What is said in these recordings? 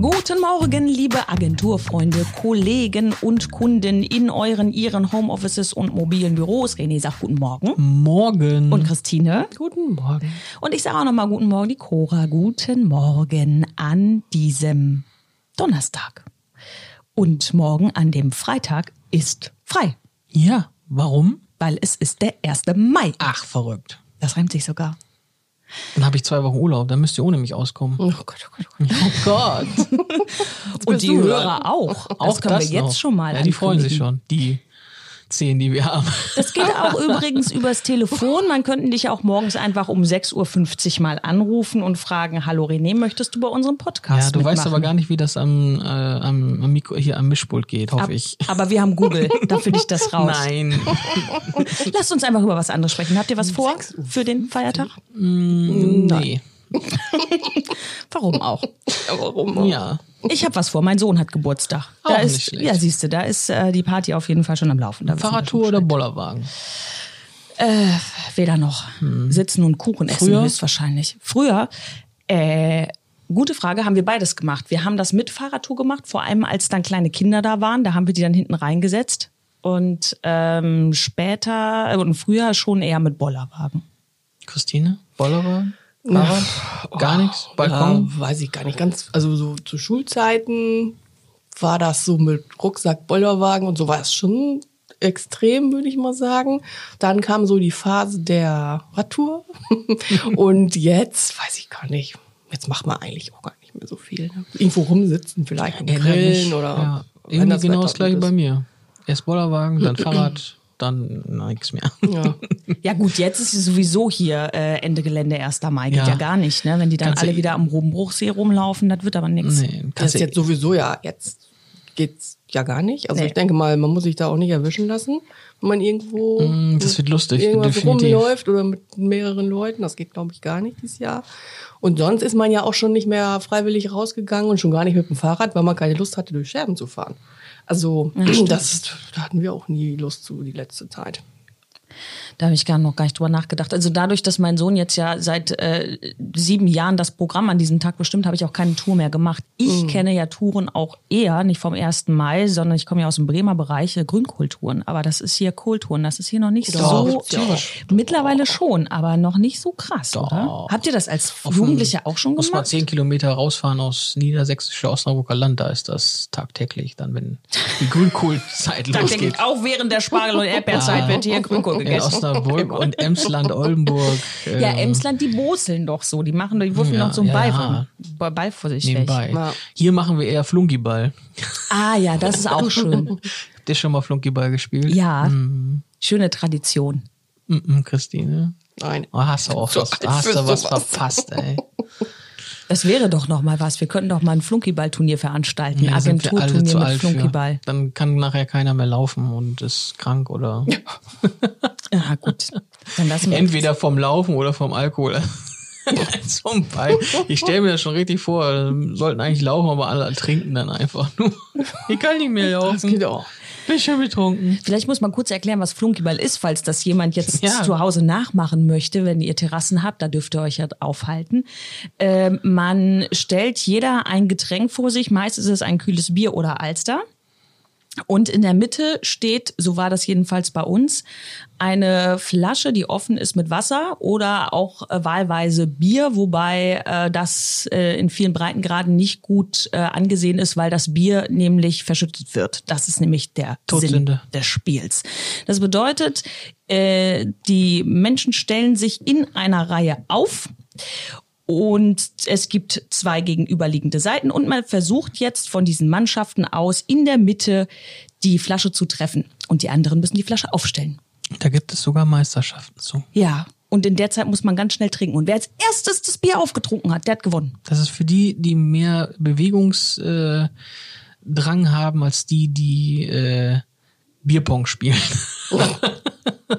Guten Morgen, liebe Agenturfreunde, Kollegen und Kunden in euren, ihren Homeoffices und mobilen Büros. René sagt guten Morgen. Morgen. Und Christine. guten Morgen. Und ich sage auch nochmal guten Morgen, die Cora. Guten Morgen an diesem Donnerstag. Und morgen an dem Freitag ist frei, Ja, warum? weil es ist der 1. Mai. Ach, verrückt. Das reimt sich sogar. Dann habe ich zwei Wochen Urlaub, dann müsst ihr ohne mich auskommen. Oh Gott, oh Gott, oh Gott. Oh Gott. Und die Hörer auch. Das können wir jetzt noch. schon mal Ja, die freuen sich schon. Die zehn, die wir haben. Das geht auch übrigens übers Telefon. Man könnte dich auch morgens einfach um 6.50 Uhr mal anrufen und fragen, hallo René, möchtest du bei unserem Podcast Ja, du weißt mitmachen? aber gar nicht, wie das am, äh, am, am Mikro, hier am Mischpult geht, hoffe Ab- ich. Aber wir haben Google, da finde ich das raus. Nein. Lasst uns einfach über was anderes sprechen. Habt ihr was vor für den Feiertag? nee. Warum auch? Warum? Ja. Ich habe was vor. Mein Sohn hat Geburtstag. Da Auch nicht ist, ja, siehst du, da ist äh, die Party auf jeden Fall schon am Laufen. Da Fahrradtour oder. Bollerwagen? Weder noch. Sitzen und Kuchen essen Früher? höchstwahrscheinlich. Früher, äh, gute Frage, haben wir beides gemacht. Wir haben das mit Fahrradtour gemacht, vor allem als dann kleine Kinder da waren. Da haben wir die dann hinten reingesetzt. Und ähm, später äh, und früher schon eher mit Bollerwagen. Christine? Bollerwagen? Fahrrad? Gar nichts? Balkon? Ja, weiß ich gar nicht. Ganz, also so zu Schulzeiten war das so mit Rucksack, Bollerwagen und so war es schon extrem, würde ich mal sagen. Dann kam so die Phase der Radtour. und jetzt, weiß ich gar nicht, jetzt macht man eigentlich auch gar nicht mehr so viel. Ne? Irgendwo rumsitzen vielleicht Erinnert grillen mich, oder Ja, irgendwie genau das gleiche bei mir. Erst Bollerwagen, dann Fahrrad, dann nichts mehr. Ja. Ja gut, jetzt ist es sowieso hier äh, Ende Gelände 1. Mai. Geht ja, Ja. gar nicht, ne? Wenn die dann Kannst alle wieder am Robenbruchsee rumlaufen, das wird aber nichts. Nee, Das ist jetzt sowieso ja, jetzt geht's ja gar nicht. Also Nee. ich denke mal, man muss sich da auch nicht erwischen lassen, wenn man irgendwo Mm, das wird lustig, irgendwas definitiv. rumläuft oder mit mehreren Leuten. Das geht, glaube ich, gar nicht dieses Jahr. Und sonst ist man ja auch schon nicht mehr freiwillig rausgegangen und schon gar nicht mit dem Fahrrad, weil man keine Lust hatte, durch Scherben zu fahren. Also das, da hatten wir auch nie Lust zu die letzte Zeit. Da habe ich gar noch gar nicht drüber nachgedacht. Also dadurch, dass mein Sohn jetzt ja seit äh, sieben Jahren das Programm an diesem Tag bestimmt, habe ich auch keine Tour mehr gemacht. Ich kenne ja Touren auch eher, nicht vom 1. Mai, sondern ich komme ja aus dem Bremer Bereich, äh, Grünkohltouren. Aber das ist hier Kohltouren, das ist hier noch nicht Doch, so. auch. Mittlerweile schon, aber noch nicht so krass, oder? Habt ihr das als Jugendliche auch schon muss man gemacht? zehn Kilometer rausfahren aus niedersächsische Osnabrücker Land, da ist das tagtäglich, dann wenn die Grünkohlzeit losgeht. auch während der Spargel- und Erdbeerzeit wird hier Grünkohl gegessen. Osnabrück und Emsland, Oldenburg. äh, Ja, Emsland, die boseln doch so. Die machen, die würfeln Ja, noch so einen ja, Ball, ja. Ball, Ball vor sich Nebenbei. weg. Ja. Hier machen wir eher Flunkyball. Ah ja, das ist auch schön. Habt ihr schon mal Flunkyball gespielt? Ja, schöne Tradition. -mm, Christine. Nein. Oh, hast du auch was, hast du was verpasst, ey. Das wäre doch noch mal was. Wir könnten doch mal ein Flunkyball-Turnier veranstalten. Ja, Agenturturnier mit alt Flunkyball. für. Dann kann nachher keiner mehr laufen und ist krank oder Ja, gut. Dann lassen wir entweder vom Laufen oder vom Alkohol. Zum Beispiel. Ich stelle mir das schon richtig vor, sollten eigentlich laufen, aber alle trinken dann einfach nur. Ich kann nicht mehr Das laufen. geht auch. Bin schon betrunken. Vielleicht muss man kurz erklären, was Flunkyball ist, falls das jemand jetzt Ja. zu Hause nachmachen möchte, wenn ihr Terrassen habt, da dürft ihr euch ja aufhalten. Ähm, man stellt jeder ein Getränk vor sich, meist ist es ein kühles Bier oder Alster. Und in der Mitte steht, so war das jedenfalls bei uns, eine Flasche, die offen ist mit Wasser oder auch äh, wahlweise Bier, wobei äh, das äh, in vielen Breitengraden nicht gut äh, angesehen ist, weil das Bier nämlich verschüttet wird. Das ist nämlich der Sinn Todsünde. des Spiels. Das bedeutet, äh, die Menschen stellen sich in einer Reihe auf und es gibt zwei gegenüberliegende Seiten und man versucht jetzt von diesen Mannschaften aus in der Mitte die Flasche zu treffen und die anderen müssen die Flasche aufstellen. Da gibt es sogar Meisterschaften zu. Ja, und in der Zeit muss man ganz schnell trinken und wer als erstes das Bier aufgetrunken hat, der hat gewonnen. Das ist für die, die mehr Bewegungsdrang äh, haben, als die, die äh, Bierpong spielen.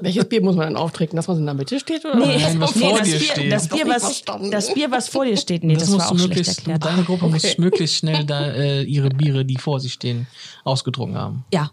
Welches Bier muss man dann auftrinken? Das, was in der Mitte steht? Oder? Nein, was vor das, dir Bier, steht. das, Bier, was, das Bier, was vor dir steht, nee, das, das war musst auch du schlecht möglichst, erklärt. deine Gruppe muss möglichst schnell da äh, ihre Biere, die vor sich stehen, ausgetrunken haben. Ja.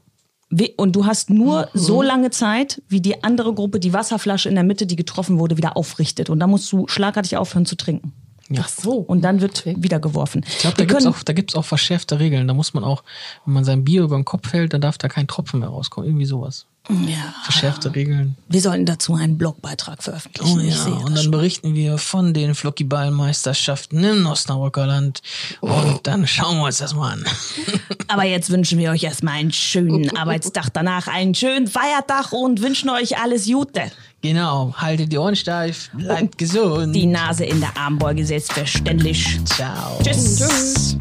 Und du hast nur Mhm. so lange Zeit, wie die andere Gruppe die Wasserflasche in der Mitte, die getroffen wurde, wieder aufrichtet. Und da musst du schlagartig aufhören zu trinken. Ja. Ach so. Und dann wird wieder geworfen. Ich glaube, da gibt's können- auch, da gibt's auch verschärfte Regeln. Da muss man auch, wenn man sein Bier über den Kopf hält, dann darf da kein Tropfen mehr rauskommen. Irgendwie sowas. Ja, Verschärfte Regeln. wir sollten dazu einen Blogbeitrag veröffentlichen. Oh Ich ja, sehe und dann berichten wir von den Flockyball-Meisterschaften im Osnabrücker Land. Und dann schauen wir uns das mal an. Aber jetzt wünschen wir euch erstmal einen schönen Arbeitstag, danach einen schönen Feiertag und wünschen euch alles Gute. Genau, haltet die Ohren steif, bleibt gesund. Die Nase in der Armbeuge selbstverständlich. Ciao. Tschüss. Tschüss.